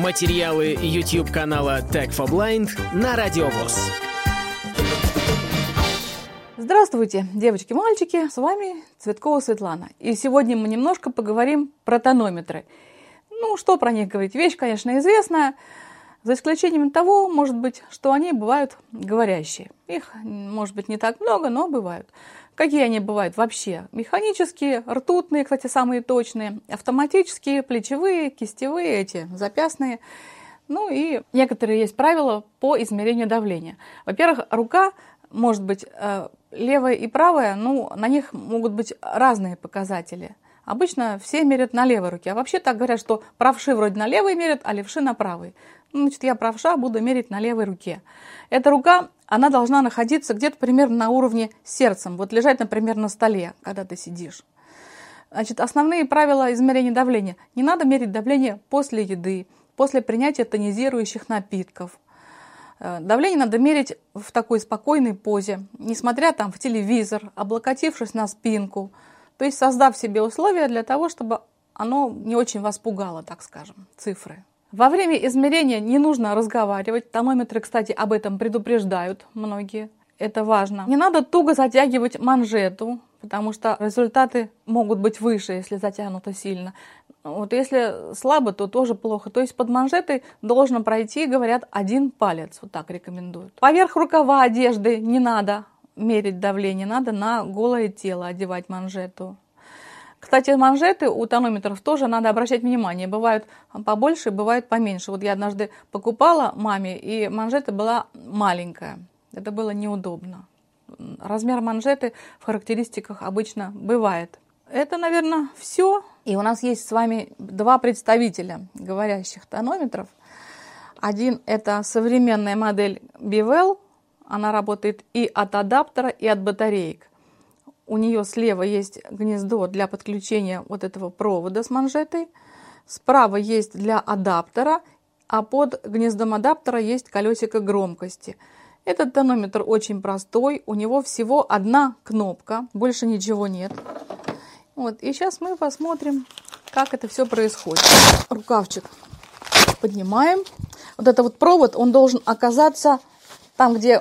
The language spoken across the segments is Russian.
Материалы YouTube канала Tech for Blind на Радиовоз. Здравствуйте, девочки-мальчики, с вами Цветкова Светлана. И сегодня мы немножко поговорим про тонометры. Ну, что про них говорить? Вещь, конечно, известная, за исключением того, может быть, что они бывают говорящие. Их, может быть, не так много, но бывают. Какие они бывают вообще? Механические, ртутные, кстати, самые точные, автоматические, плечевые, кистевые, эти запястные. Ну и некоторые есть правила по измерению давления. Во-первых, рука может быть э, левая и правая, ну, на них могут быть разные показатели. Обычно все мерят на левой руке. А вообще так говорят, что правши вроде на левой мерят, а левши на правой. Ну, значит, я правша, буду мерить на левой руке. Эта рука, она должна находиться где-то примерно на уровне сердцем. Вот лежать, например, на столе, когда ты сидишь. Значит, основные правила измерения давления. Не надо мерить давление после еды, после принятия тонизирующих напитков. Э, давление надо мерить в такой спокойной позе, несмотря там в телевизор, облокотившись на спинку. То есть создав себе условия для того, чтобы оно не очень вас пугало, так скажем, цифры. Во время измерения не нужно разговаривать. Тонометры, кстати, об этом предупреждают многие. Это важно. Не надо туго затягивать манжету, потому что результаты могут быть выше, если затянуто сильно. Вот если слабо, то тоже плохо. То есть под манжетой должен пройти, говорят, один палец. Вот так рекомендуют. Поверх рукава одежды не надо мерить давление, надо на голое тело одевать манжету. Кстати, манжеты у тонометров тоже надо обращать внимание. Бывают побольше, бывают поменьше. Вот я однажды покупала маме, и манжета была маленькая. Это было неудобно. Размер манжеты в характеристиках обычно бывает. Это, наверное, все. И у нас есть с вами два представителя говорящих тонометров. Один – это современная модель Bevel. Она работает и от адаптера, и от батареек у нее слева есть гнездо для подключения вот этого провода с манжетой, справа есть для адаптера, а под гнездом адаптера есть колесико громкости. Этот тонометр очень простой, у него всего одна кнопка, больше ничего нет. Вот, и сейчас мы посмотрим, как это все происходит. Рукавчик поднимаем. Вот это вот провод, он должен оказаться там, где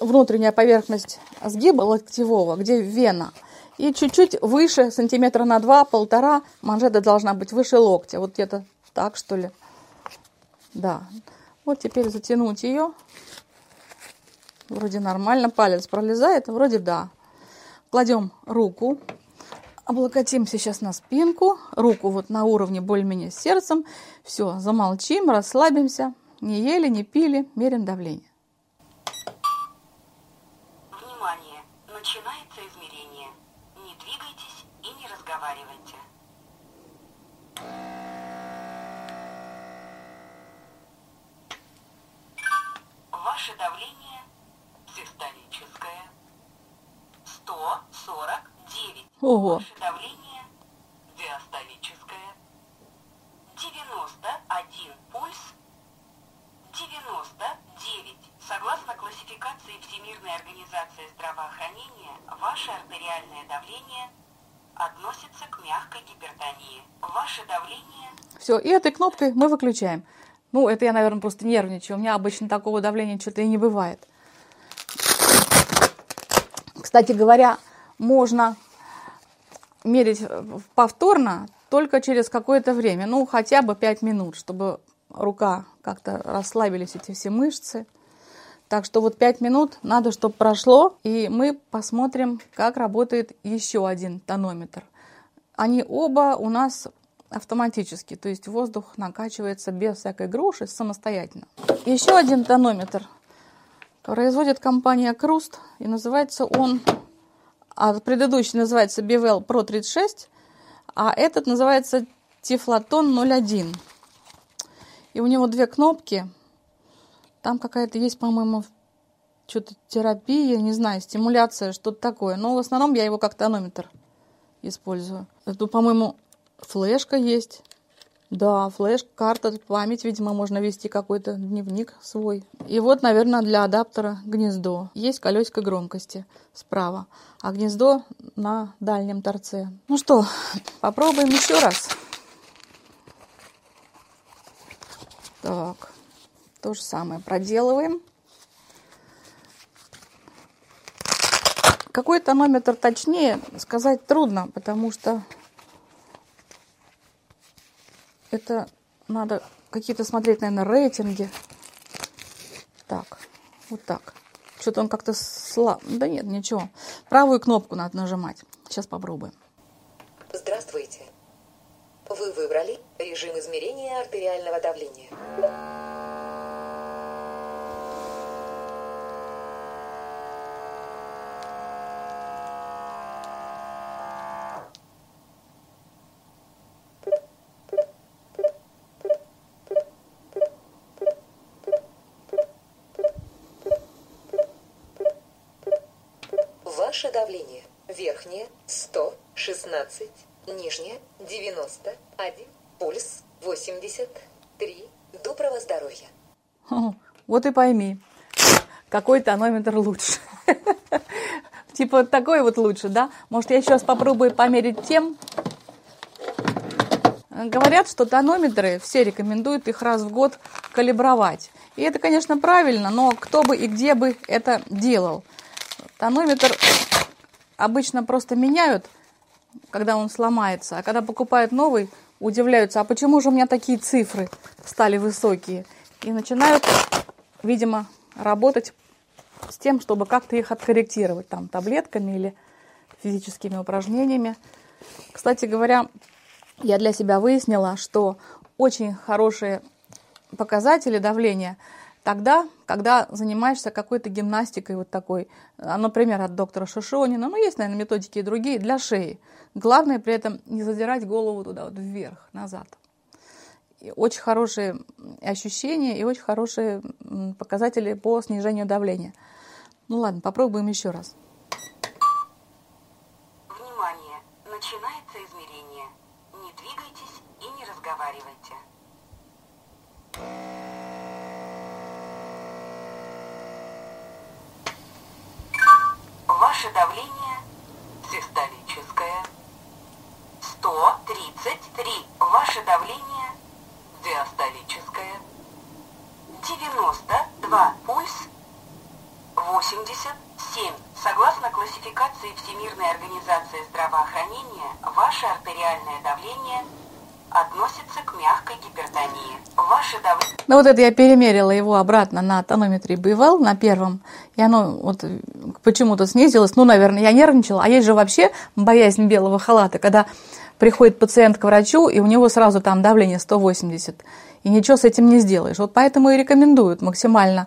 внутренняя поверхность сгиба локтевого, где вена. И чуть-чуть выше, сантиметра на два, полтора, манжета должна быть выше локтя. Вот где-то так, что ли. Да. Вот теперь затянуть ее. Вроде нормально, палец пролезает, вроде да. Кладем руку, облокотимся сейчас на спинку, руку вот на уровне более-менее с сердцем. Все, замолчим, расслабимся. Не ели, не пили, мерим давление. Начинается измерение. Не двигайтесь и не разговаривайте. Ваше давление систолическое 149. Ого. Ваше давление диастолическое 91 пульс 99. Согласно классификации Всемирной организации здравоохранения, ваше артериальное давление относится к мягкой гипертонии. Ваше давление... Все, и этой кнопкой мы выключаем. Ну, это я, наверное, просто нервничаю. У меня обычно такого давления что-то и не бывает. Кстати говоря, можно мерить повторно только через какое-то время, ну, хотя бы 5 минут, чтобы рука как-то расслабились эти все мышцы. Так что вот 5 минут надо, чтобы прошло, и мы посмотрим, как работает еще один тонометр. Они оба у нас автоматически, то есть воздух накачивается без всякой груши самостоятельно. Еще один тонометр производит компания Круст, и называется он, а предыдущий называется Bevel Pro 36, а этот называется Тефлотон 01. И у него две кнопки. Там какая-то есть, по-моему, что-то терапия, не знаю, стимуляция, что-то такое. Но в основном я его как тонометр использую. Тут, по-моему, флешка есть. Да, флеш, карта, память, видимо, можно вести какой-то дневник свой. И вот, наверное, для адаптера гнездо. Есть колесико громкости справа, а гнездо на дальнем торце. Ну что, попробуем еще раз. Так, то же самое проделываем. Какой тонометр точнее сказать трудно, потому что это надо какие-то смотреть, наверное, рейтинги. Так, вот так. Что-то он как-то слаб. Да нет, ничего. Правую кнопку надо нажимать. Сейчас попробуем. Здравствуйте. Вы выбрали режим измерения артериального давления. Ваше давление. Верхнее 116, нижнее 91, пульс 83. Доброго здоровья. Хо, Вот и пойми, какой тонометр лучше. Типа такой вот лучше, да? Может, я сейчас попробую померить тем? Говорят, что тонометры, все рекомендуют их раз в год калибровать. И это, конечно, правильно, но кто бы и где бы это делал. Тонометр обычно просто меняют, когда он сломается, а когда покупают новый, удивляются, а почему же у меня такие цифры стали высокие? И начинают, видимо, работать с тем, чтобы как-то их откорректировать, там, таблетками или физическими упражнениями. Кстати говоря, я для себя выяснила, что очень хорошие показатели давления тогда, когда занимаешься какой-то гимнастикой вот такой, а, например, от доктора Шишонина, ну, есть, наверное, методики и другие, для шеи. Главное при этом не задирать голову туда вот вверх, назад. И очень хорошие ощущения и очень хорошие показатели по снижению давления. Ну ладно, попробуем еще раз. Внимание! Начинается измерение. Не двигайтесь и не разговаривайте. Ваше давление систолическое 133. Ваше давление диастолическое 92. Пульс 87. Согласно классификации Всемирной организации здравоохранения, ваше артериальное давление относится к мягкой гипертонии. Ваше давление... Ну вот это я перемерила его обратно на тонометре Бивел на первом, и оно вот почему-то снизилось. Ну, наверное, я нервничала. А есть же вообще боязнь белого халата, когда приходит пациент к врачу, и у него сразу там давление 180, и ничего с этим не сделаешь. Вот поэтому и рекомендуют максимально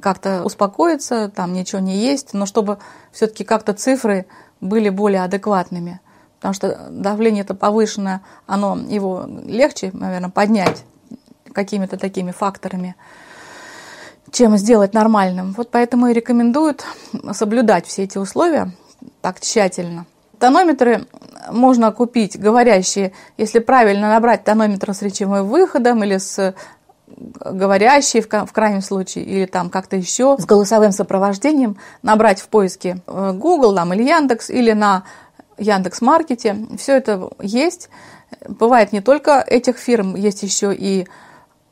как-то успокоиться, там ничего не есть, но чтобы все-таки как-то цифры были более адекватными. Потому что давление это повышенное, оно его легче, наверное, поднять какими-то такими факторами, чем сделать нормальным. Вот поэтому и рекомендуют соблюдать все эти условия так тщательно. Тонометры можно купить говорящие, если правильно набрать тонометр с речевым выходом или с говорящий в, в крайнем случае, или там как-то еще с голосовым сопровождением, набрать в поиске э, Google там, или Яндекс, или на Яндекс Маркете. Все это есть. Бывает не только этих фирм, есть еще и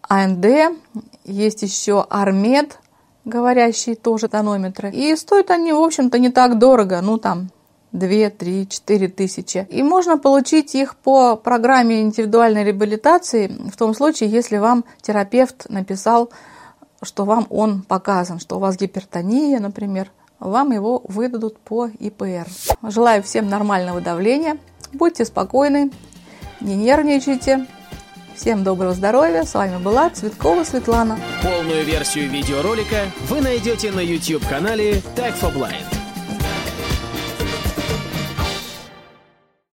АНД, есть еще Армед, говорящие тоже тонометры. И стоят они, в общем-то, не так дорого, ну там 2, 3, 4 тысячи. И можно получить их по программе индивидуальной реабилитации в том случае, если вам терапевт написал, что вам он показан, что у вас гипертония, например, вам его выдадут по ИПР. Желаю всем нормального давления, будьте спокойны, не нервничайте. Всем доброго здоровья, с вами была Цветкова Светлана. Полную версию видеоролика вы найдете на YouTube-канале Tag for Blind.